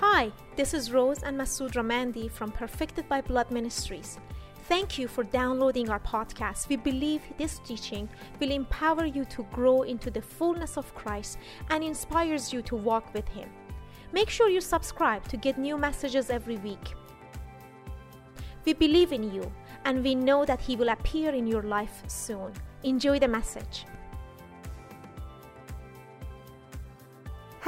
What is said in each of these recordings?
Hi, this is Rose and Masood Ramandi from Perfected by Blood Ministries. Thank you for downloading our podcast. We believe this teaching will empower you to grow into the fullness of Christ and inspires you to walk with Him. Make sure you subscribe to get new messages every week. We believe in you and we know that He will appear in your life soon. Enjoy the message.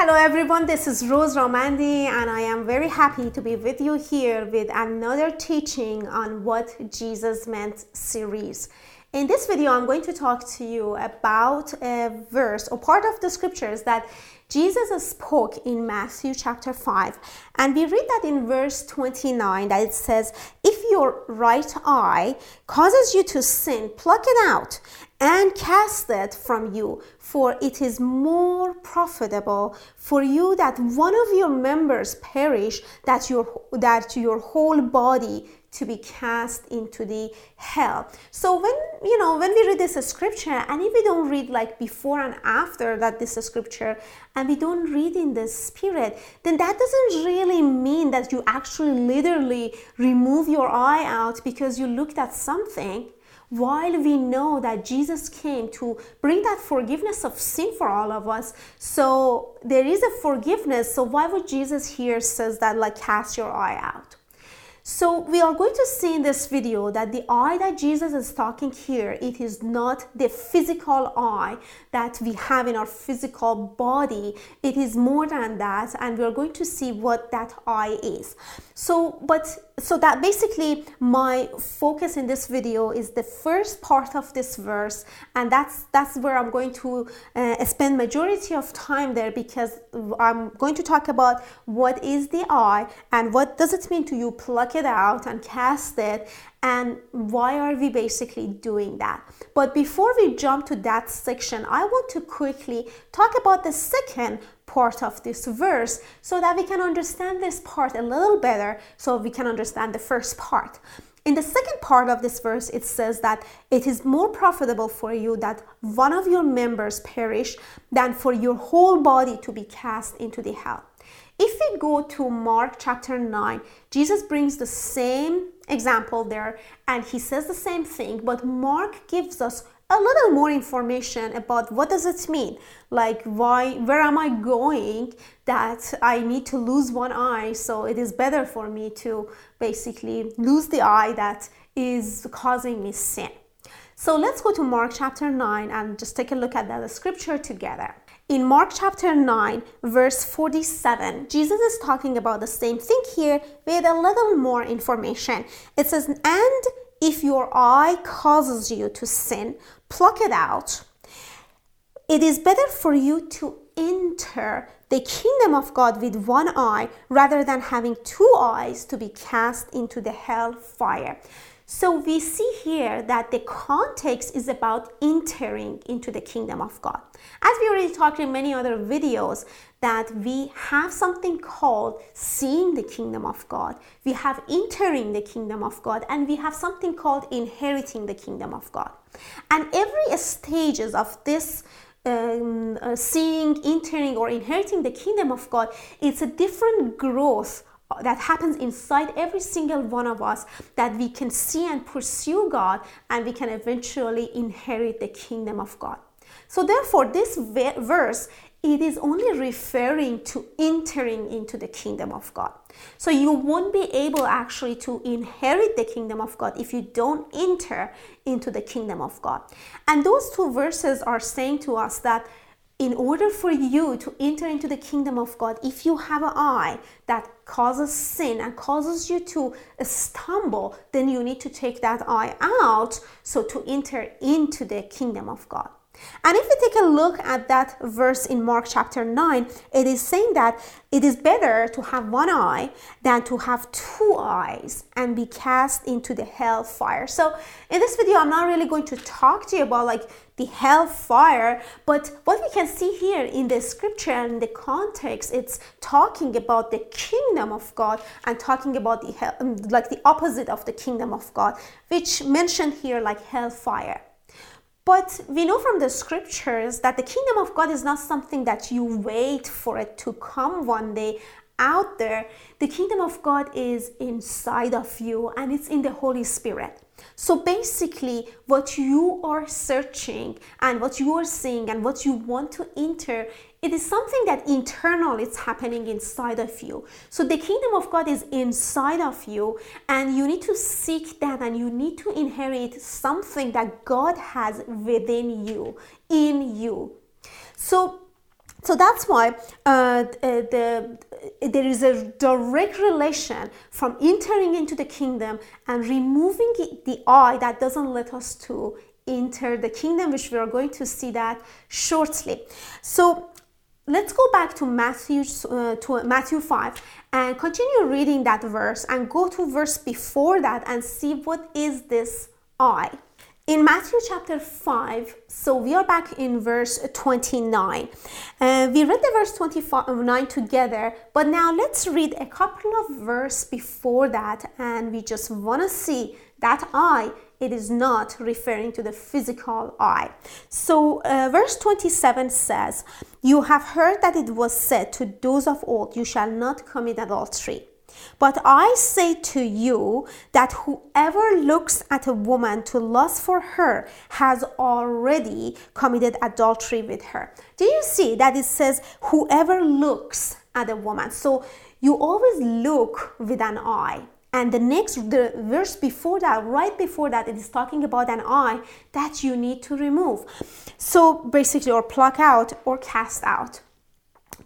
Hello everyone, this is Rose Romandi and I am very happy to be with you here with another teaching on what Jesus meant series. In this video, I'm going to talk to you about a verse or part of the scriptures that Jesus spoke in Matthew chapter 5. And we read that in verse 29 that it says, If your right eye causes you to sin, pluck it out and cast it from you, for it is more profitable for you that one of your members perish, that your, that your whole body to be cast into the hell. So when you know when we read this scripture and if we don't read like before and after that this scripture and we don't read in the spirit, then that doesn't really mean that you actually literally remove your eye out because you looked at something while we know that Jesus came to bring that forgiveness of sin for all of us. So there is a forgiveness. So why would Jesus here says that like cast your eye out? So we are going to see in this video that the eye that Jesus is talking here, it is not the physical eye that we have in our physical body. It is more than that, and we are going to see what that eye is. So, but so that basically my focus in this video is the first part of this verse and that's that's where i'm going to uh, spend majority of time there because i'm going to talk about what is the eye and what does it mean to you pluck it out and cast it and why are we basically doing that? But before we jump to that section i want to quickly talk about the second part of this verse so that we can understand this part a little better so we can understand the first part. In the second part of this verse it says that it is more profitable for you that one of your members perish than for your whole body to be cast into the hell. If we go to Mark chapter 9, Jesus brings the same example there and he says the same thing, but Mark gives us a little more information about what does it mean? Like why where am i going that i need to lose one eye? So it is better for me to basically lose the eye that is causing me sin. So let's go to mark chapter 9 and just take a look at that scripture together. In Mark chapter 9, verse 47, Jesus is talking about the same thing here with a little more information. It says, And if your eye causes you to sin, pluck it out. It is better for you to enter the kingdom of God with one eye rather than having two eyes to be cast into the hell fire. So we see here that the context is about entering into the kingdom of God. As we already talked in many other videos, that we have something called seeing the kingdom of God, we have entering the kingdom of God, and we have something called inheriting the kingdom of God. And every stages of this um, uh, seeing, entering, or inheriting the kingdom of God, it's a different growth that happens inside every single one of us that we can see and pursue God and we can eventually inherit the kingdom of God. So therefore this verse it is only referring to entering into the kingdom of God. So you won't be able actually to inherit the kingdom of God if you don't enter into the kingdom of God. And those two verses are saying to us that in order for you to enter into the kingdom of God, if you have an eye that causes sin and causes you to stumble, then you need to take that eye out so to enter into the kingdom of God. And if we take a look at that verse in Mark chapter 9, it is saying that it is better to have one eye than to have two eyes and be cast into the hell fire. So, in this video, I'm not really going to talk to you about like the hell fire, but what we can see here in the scripture and the context, it's talking about the kingdom of God and talking about the hell, like the opposite of the kingdom of God, which mentioned here like hell fire. But we know from the scriptures that the kingdom of God is not something that you wait for it to come one day out there. The kingdom of God is inside of you and it's in the Holy Spirit. So basically, what you are searching and what you are seeing and what you want to enter, it is something that internal it's happening inside of you. So the kingdom of God is inside of you, and you need to seek that and you need to inherit something that God has within you, in you. So so that's why uh, the, there is a direct relation from entering into the kingdom and removing the eye that doesn't let us to enter the kingdom, which we are going to see that shortly. So let's go back to Matthew uh, to Matthew 5 and continue reading that verse and go to verse before that and see what is this I. in Matthew chapter 5, so we are back in verse 29. Uh, we read the verse 29 together, but now let's read a couple of verse before that, and we just want to see that eye. It is not referring to the physical eye. So, uh, verse 27 says, You have heard that it was said to those of old, You shall not commit adultery. But I say to you that whoever looks at a woman to lust for her has already committed adultery with her. Do you see that it says whoever looks at a woman? So you always look with an eye. And the next the verse before that, right before that, it is talking about an eye that you need to remove. So basically, or pluck out or cast out.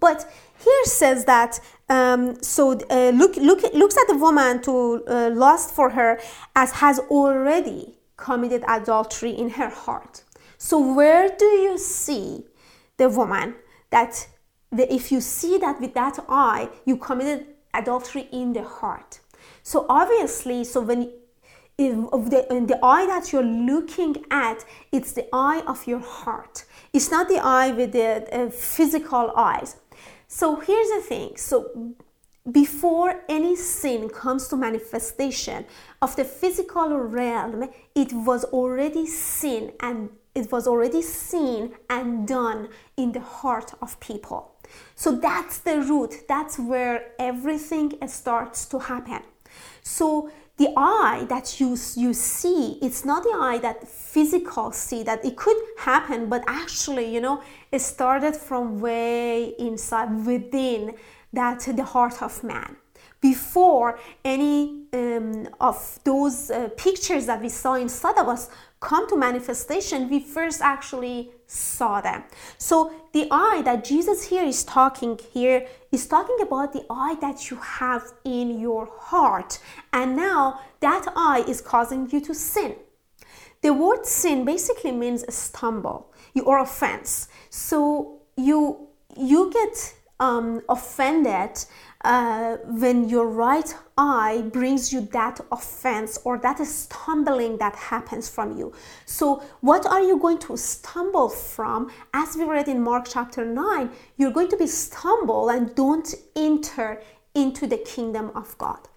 But here says that um, so uh, look, look, looks at the woman to uh, lust for her as has already committed adultery in her heart. So where do you see the woman that the, if you see that with that eye, you committed adultery in the heart. So obviously, so when of the, in the eye that you're looking at, it's the eye of your heart. It's not the eye with the uh, physical eyes. So here's the thing. So before any sin comes to manifestation of the physical realm, it was already seen and it was already seen and done in the heart of people. So that's the root, that's where everything starts to happen. So the eye that you, you see, it's not the eye that physical see that it could happen, but actually, you know, it started from way inside within that the heart of man. Before any um, of those uh, pictures that we saw inside of us come to manifestation, we first actually saw them. So the eye that Jesus here is talking here is talking about the eye that you have in your heart. And now that eye is causing you to sin. The word sin basically means stumble or offense. So you you get um, offended uh, when your right eye brings you that offense or that stumbling that happens from you. So, what are you going to stumble from? As we read in Mark chapter 9, you're going to be stumble and don't enter into the kingdom of God.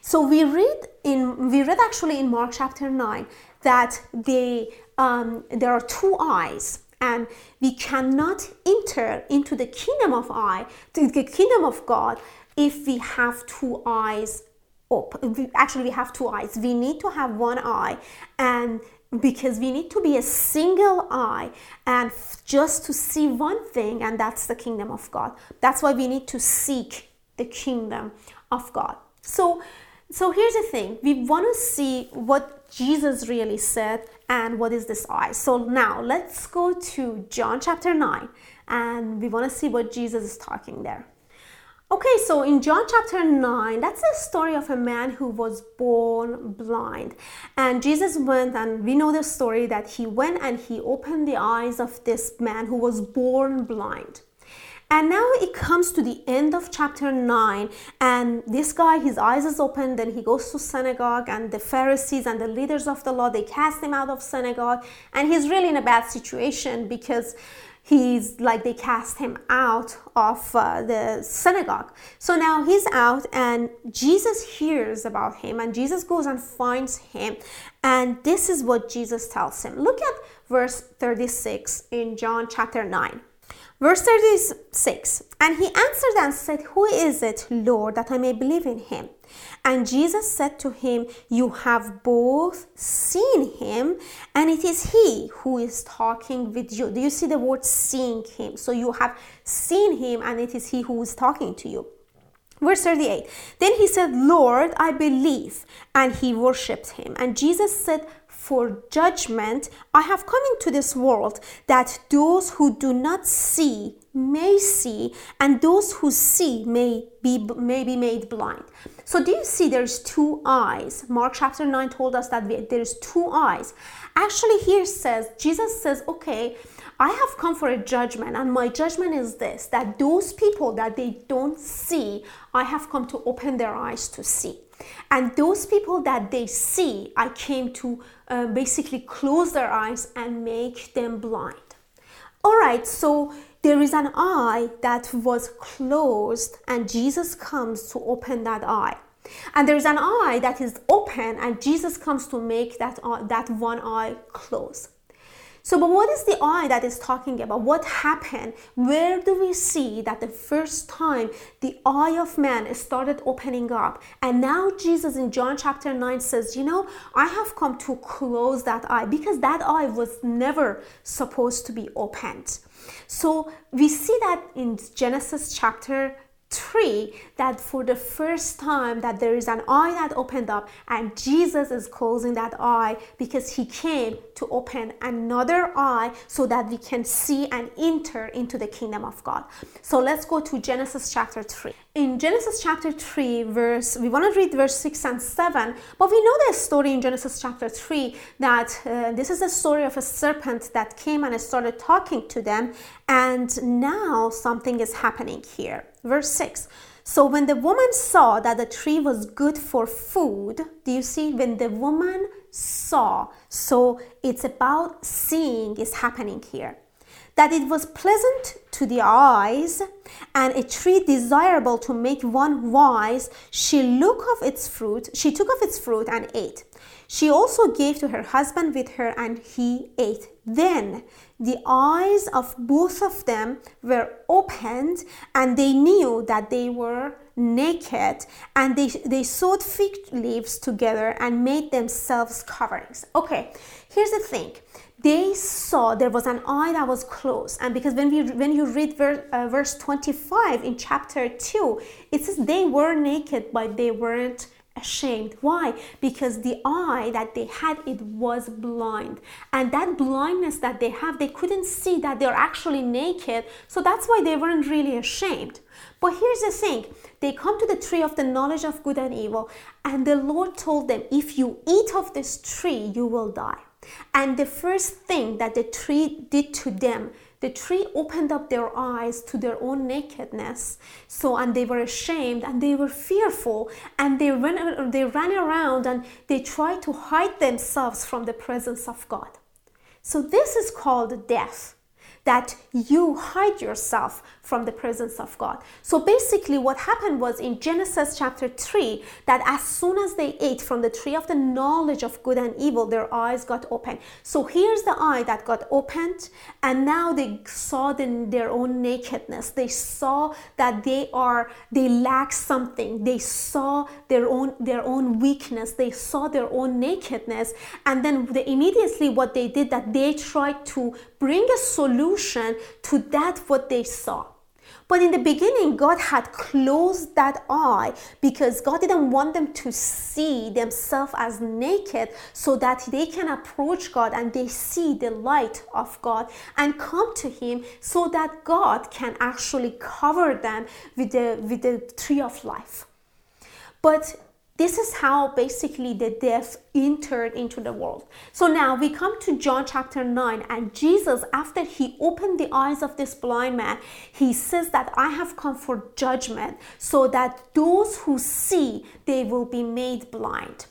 So we read in we read actually in Mark chapter 9 that they um, there are two eyes and we cannot enter into the kingdom of I, the kingdom of God, if we have two eyes open. Actually, we have two eyes. We need to have one eye, and because we need to be a single eye and just to see one thing, and that's the kingdom of God. That's why we need to seek the kingdom of God. So, so here's the thing: we want to see what Jesus really said and what is this eye. So now let's go to John chapter nine, and we want to see what Jesus is talking there. Okay, so in John chapter 9, that's the story of a man who was born blind. And Jesus went, and we know the story that he went and he opened the eyes of this man who was born blind. And now it comes to the end of chapter 9, and this guy, his eyes is open, then he goes to synagogue, and the Pharisees and the leaders of the law, they cast him out of synagogue, and he's really in a bad situation because he's like they cast him out of uh, the synagogue. So now he's out and jesus hears about him and jesus goes and finds him and this is what jesus tells him. Look at verse 36 in john chapter 9 Verse 36 And he answered and said, Who is it, Lord, that I may believe in him? And Jesus said to him, You have both seen him, and it is he who is talking with you. Do you see the word seeing him? So you have seen him, and it is he who is talking to you. Verse 38 Then he said, Lord, I believe. And he worshipped him. And Jesus said, For judgment I have come into this world, that those who do not see may see, and those who see may be, may be made blind. So, do you see there's two eyes? Mark chapter 9 told us that there's two eyes. Actually, here says, Jesus says, okay, I have come for a judgment, and my judgment is this that those people that they don't see, I have come to open their eyes to see. And those people that they see, I came to uh, basically close their eyes and make them blind. All right, so there is an eye that was closed, and Jesus comes to open that eye. And there's an eye that is open, and Jesus comes to make that, uh, that one eye close. So, but what is the eye that is talking about? What happened? Where do we see that the first time the eye of man started opening up? And now Jesus in John chapter 9 says, You know, I have come to close that eye because that eye was never supposed to be opened. So we see that in Genesis chapter 3 that for the first time that there is an eye that opened up and Jesus is closing that eye because he came to open another eye so that we can see and enter into the kingdom of God. So let's go to Genesis chapter 3. In Genesis chapter 3 verse we want to read verse 6 and 7, but we know the story in Genesis chapter 3 that uh, this is a story of a serpent that came and started talking to them and now something is happening here. Verse 6. So when the woman saw that the tree was good for food, do you see? When the woman saw, so it's about seeing is happening here. That it was pleasant to the eyes and a tree desirable to make one wise, she look of its fruit, she took of its fruit and ate. She also gave to her husband with her, and he ate. Then the eyes of both of them were opened, and they knew that they were naked, and they, they sewed fig leaves together and made themselves coverings. Okay, here's the thing they saw there was an eye that was closed and because when we when you read verse, uh, verse 25 in chapter 2 it says they were naked but they weren't ashamed. Why? Because the eye that they had, it was blind. And that blindness that they have, they couldn't see that they're actually naked. So that's why they weren't really ashamed. But here's the thing they come to the tree of the knowledge of good and evil, and the Lord told them, If you eat of this tree, you will die. And the first thing that the tree did to them, the tree opened up their eyes to their own nakedness. So, and they were ashamed and they were fearful and they ran, they ran around and they tried to hide themselves from the presence of God. So, this is called death that you hide yourself from the presence of God. So basically, what happened was in Genesis chapter 3 that as soon as they ate from the tree of the knowledge of good and evil, their eyes got open. So here's the eye that got opened, and now they saw the, their own nakedness. They saw that they are they lack something. They saw their own their own weakness. They saw their own nakedness, and then they immediately what they did that they tried to bring a solution to that what they saw. But in the beginning, God had closed that eye because God didn't want them to see themselves as naked so that they can approach God and they see the light of God and come to Him so that God can actually cover them with the, with the tree of life. But this is how basically the death entered into the world. So now we come to John chapter 9, and Jesus, after he opened the eyes of this blind man, he says that I have come for judgment so that those who see they will be made blind.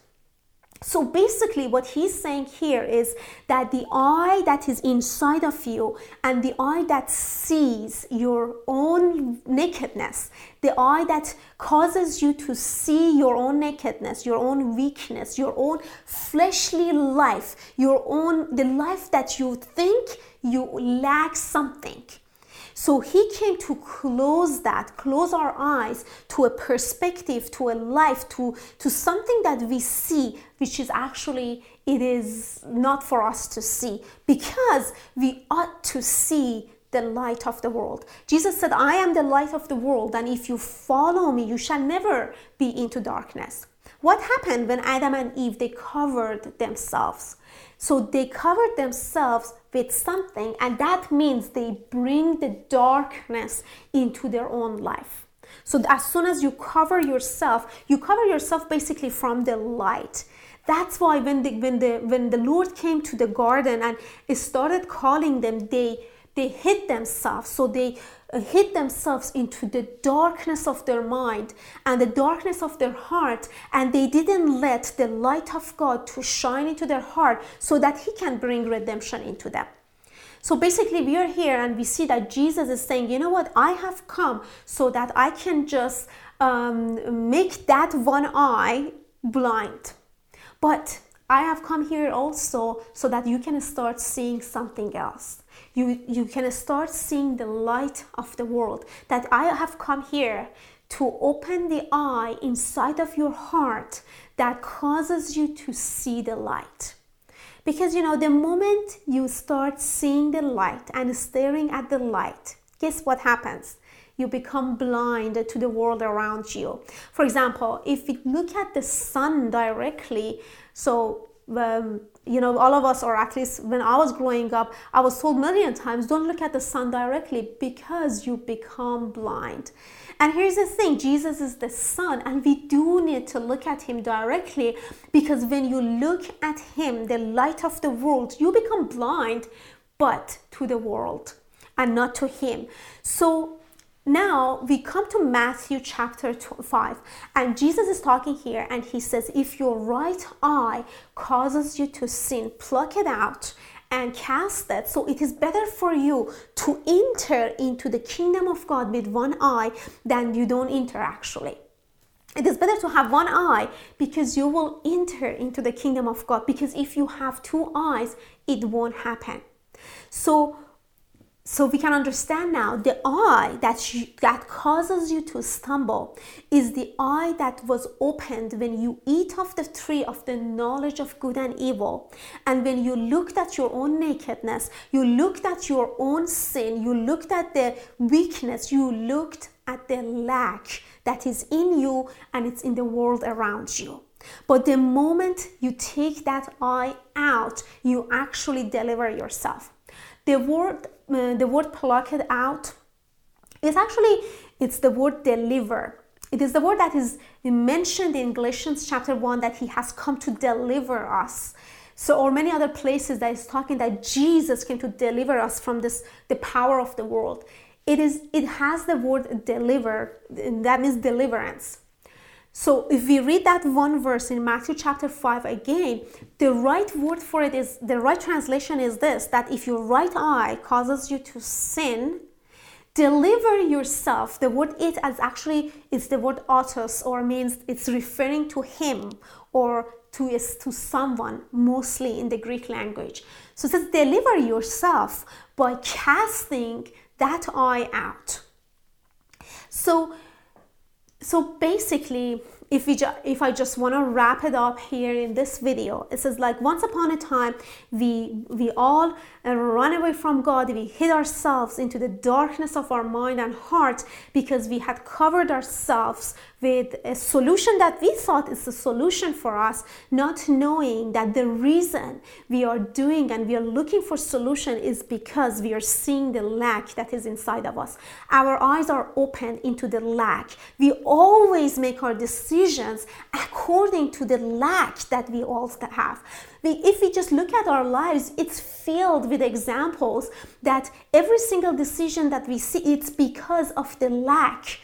So basically, what he's saying here is that the eye that is inside of you and the eye that sees your own nakedness, the eye that causes you to see your own nakedness, your own weakness, your own fleshly life, your own, the life that you think you lack something. So he came to close that, close our eyes to a perspective, to a life, to, to something that we see, which is actually, it is not for us to see because we ought to see the light of the world. Jesus said, I am the light of the world, and if you follow me, you shall never be into darkness. What happened when Adam and Eve they covered themselves? So they cover themselves with something, and that means they bring the darkness into their own life. So as soon as you cover yourself, you cover yourself basically from the light. That's why when the when the when the Lord came to the garden and started calling them, they they hid themselves. So they hid themselves into the darkness of their mind and the darkness of their heart and they didn't let the light of God to shine into their heart so that he can bring redemption into them. So basically, we are here and we see that Jesus is saying, you know what, I have come so that I can just um, make that one eye blind. But I have come here also so that you can start seeing something else you, you can start seeing the light of the world. That I have come here to open the eye inside of your heart that causes you to see the light. Because you know, the moment you start seeing the light and staring at the light, guess what happens? You become blind to the world around you. For example, if you look at the sun directly, so um, you know, all of us, or at least when I was growing up, I was told million times, don't look at the sun directly because you become blind. And here's the thing Jesus is the sun, and we do need to look at him directly because when you look at him, the light of the world, you become blind, but to the world and not to him. So now we come to Matthew chapter 5, and Jesus is talking here, and he says, If your right eye causes you to sin, pluck it out and cast it. So it is better for you to enter into the kingdom of God with one eye than you don't enter actually. It is better to have one eye because you will enter into the kingdom of God. Because if you have two eyes, it won't happen. So so we can understand now the eye that you, that causes you to stumble is the eye that was opened when you eat of the tree of the knowledge of good and evil. And when you looked at your own nakedness you looked at your own sin you looked at the weakness you looked at the lack that is in you and it's in the world around you. But the moment you take that eye out you actually deliver yourself. The word uh, the word plucked out is actually it's the word deliver. It is the word that is mentioned in galatians chapter 1 that he has come to deliver us. So or many other places that is talking that jesus came to deliver us from this the power of the world. It is it has the word deliver that means deliverance so if we read that one verse in Matthew chapter 5 again, the right word for it is the right translation is this that if your right eye causes you to sin, deliver yourself. The word it as actually is the word autos or means it's referring to him or to, to someone, mostly in the Greek language. So it says deliver yourself by casting that eye out. So so basically if we ju- if I just want to wrap it up here in this video, it says like once upon a time we we all uh, run away from God, we hid ourselves into the darkness of our mind and heart because we had covered ourselves with a solution that we thought is a solution for us, not knowing that the reason we are doing and we are looking for solution is because we are seeing the lack that is inside of us. Our eyes are opened into the lack. We always make our decisions according to the lack that we all have. We, if we just look at our lives, it's filled with examples that every single decision that we see, it's because of the lack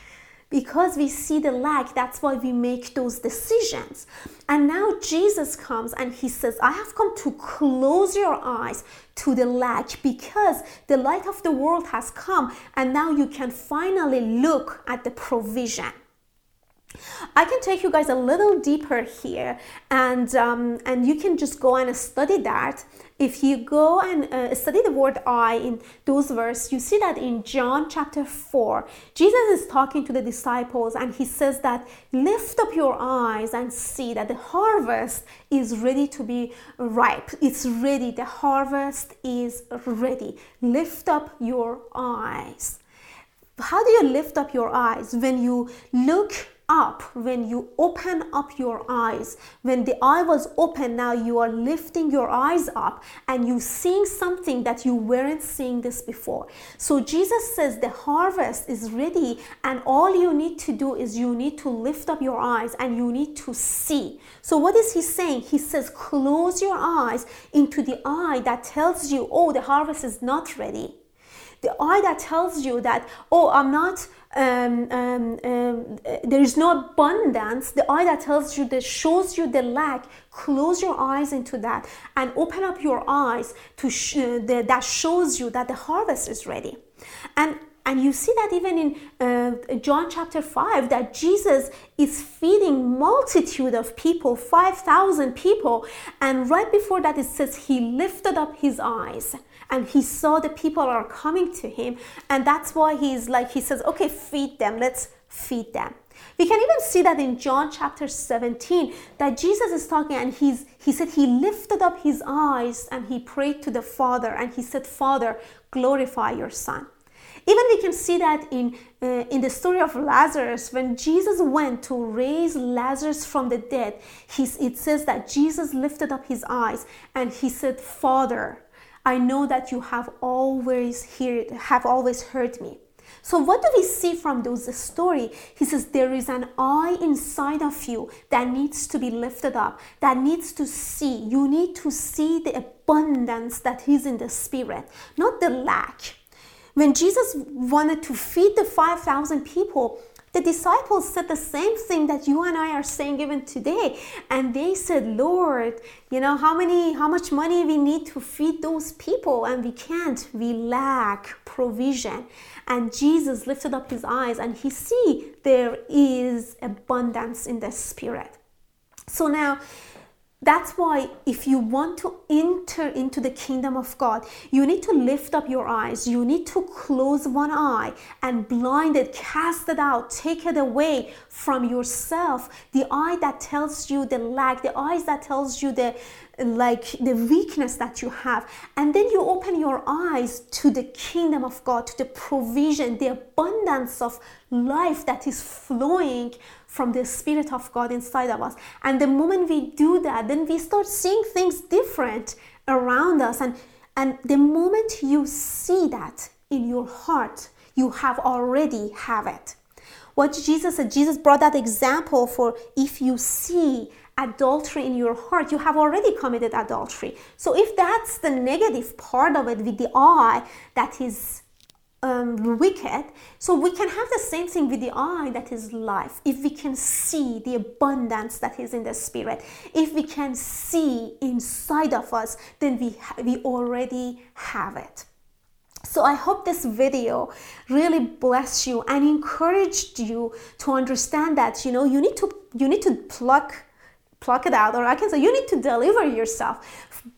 because we see the lack, that's why we make those decisions. And now Jesus comes and he says, I have come to close your eyes to the lack because the light of the world has come and now you can finally look at the provision. I can take you guys a little deeper here, and um, and you can just go and study that. If you go and uh, study the word "I" in those verses, you see that in John chapter four, Jesus is talking to the disciples, and he says that lift up your eyes and see that the harvest is ready to be ripe. It's ready. The harvest is ready. Lift up your eyes. How do you lift up your eyes when you look up, when you open up your eyes, when the eye was open, now you are lifting your eyes up and you seeing something that you weren't seeing this before. So Jesus says the harvest is ready, and all you need to do is you need to lift up your eyes and you need to see. So what is he saying? He says, close your eyes into the eye that tells you, oh, the harvest is not ready. The eye that tells you that, oh, I'm not um, um, um, there is no abundance, the eye that tells you, that shows you the lack, close your eyes into that and open up your eyes to sh- uh, the, that shows you that the harvest is ready. And and you see that even in uh, John chapter 5 that Jesus is feeding multitude of people 5000 people and right before that it says he lifted up his eyes and he saw the people are coming to him and that's why he's like he says okay feed them. Let's feed them. We can even see that in John chapter 17 that Jesus is talking and he's he said he lifted up his eyes and he prayed to the Father and he said Father glorify your son. Even we can see that in uh, in the story of Lazarus when Jesus went to raise Lazarus from the dead he's, it says that Jesus lifted up his eyes and he said father I know that you have always heard, have always heard me. So what do we see from those story? He says there is an eye inside of you that needs to be lifted up, that needs to see. You need to see the abundance that is in the spirit, not the lack. When Jesus wanted to feed the 5,000 people, the disciples said the same thing that you and I are saying even today. And they said, Lord, you know, how many, how much money we need to feed those people? And we can't. We lack provision. And Jesus lifted up his eyes and he see there is abundance in the spirit. So now that's why, if you want to enter into the kingdom of God, you need to lift up your eyes. You need to close one eye and blind it, cast it out, take it away from yourself. The eye that tells you the lack, the eyes that tells you the like the weakness that you have and then you open your eyes to the kingdom of god to the provision the abundance of life that is flowing from the Spirit of God inside of us. And the moment we do that, then we start seeing things different around us. And, and the moment you see that in your heart, you have already have it. What Jesus said, Jesus brought that example for if you see adultery in your heart, you have already committed adultery. So if that's the negative part of it with the eye that is um, wicked. So we can have the same thing with the eye that is life. If we can see the abundance that is in the spirit, if we can see inside of us, then we we already have it. So I hope this video really blessed you and encouraged you to understand that you know you need to you need to pluck pluck it out or I can say you need to deliver yourself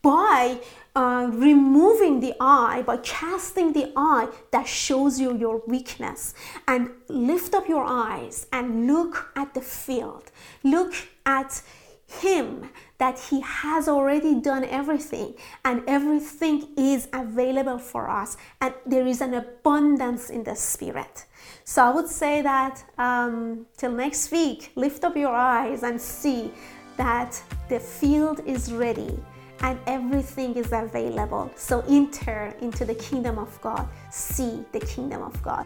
by uh, removing the eye, by casting the eye that shows you your weakness, and lift up your eyes and look at the field. Look at Him that He has already done everything, and everything is available for us, and there is an abundance in the Spirit. So I would say that um, till next week, lift up your eyes and see that the field is ready and everything is available. So enter into the kingdom of God, see the kingdom of God.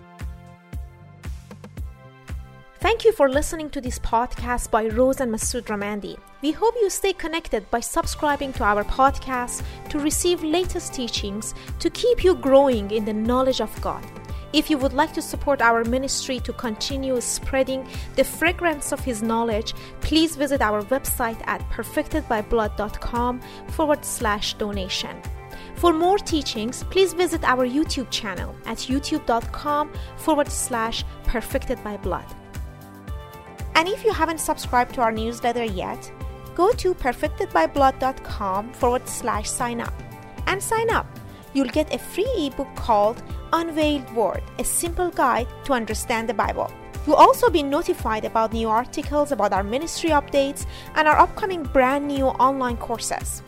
Thank you for listening to this podcast by Rose and Masood Ramandi. We hope you stay connected by subscribing to our podcast to receive latest teachings to keep you growing in the knowledge of God. If you would like to support our ministry to continue spreading the fragrance of His knowledge, please visit our website at perfectedbyblood.com forward slash donation. For more teachings, please visit our YouTube channel at youtube.com forward slash perfected by blood. And if you haven't subscribed to our newsletter yet, go to perfectedbyblood.com forward slash sign up and sign up. You'll get a free ebook called Unveiled Word, a simple guide to understand the Bible. You'll also be notified about new articles, about our ministry updates, and our upcoming brand new online courses.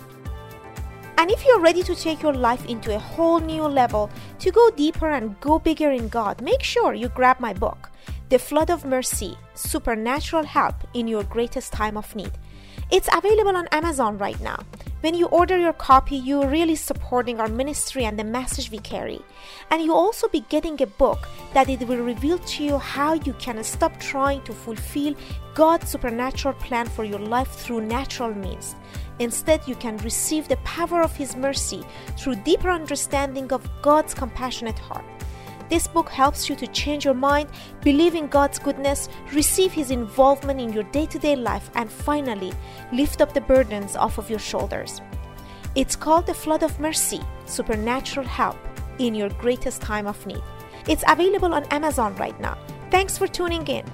And if you're ready to take your life into a whole new level, to go deeper and go bigger in God, make sure you grab my book, The Flood of Mercy Supernatural Help in Your Greatest Time of Need. It's available on Amazon right now. When you order your copy, you're really supporting our ministry and the message we carry. And you'll also be getting a book that it will reveal to you how you can stop trying to fulfill God's supernatural plan for your life through natural means. Instead, you can receive the power of His mercy through deeper understanding of God's compassionate heart. This book helps you to change your mind, believe in God's goodness, receive His involvement in your day to day life, and finally, lift up the burdens off of your shoulders. It's called The Flood of Mercy Supernatural Help in Your Greatest Time of Need. It's available on Amazon right now. Thanks for tuning in.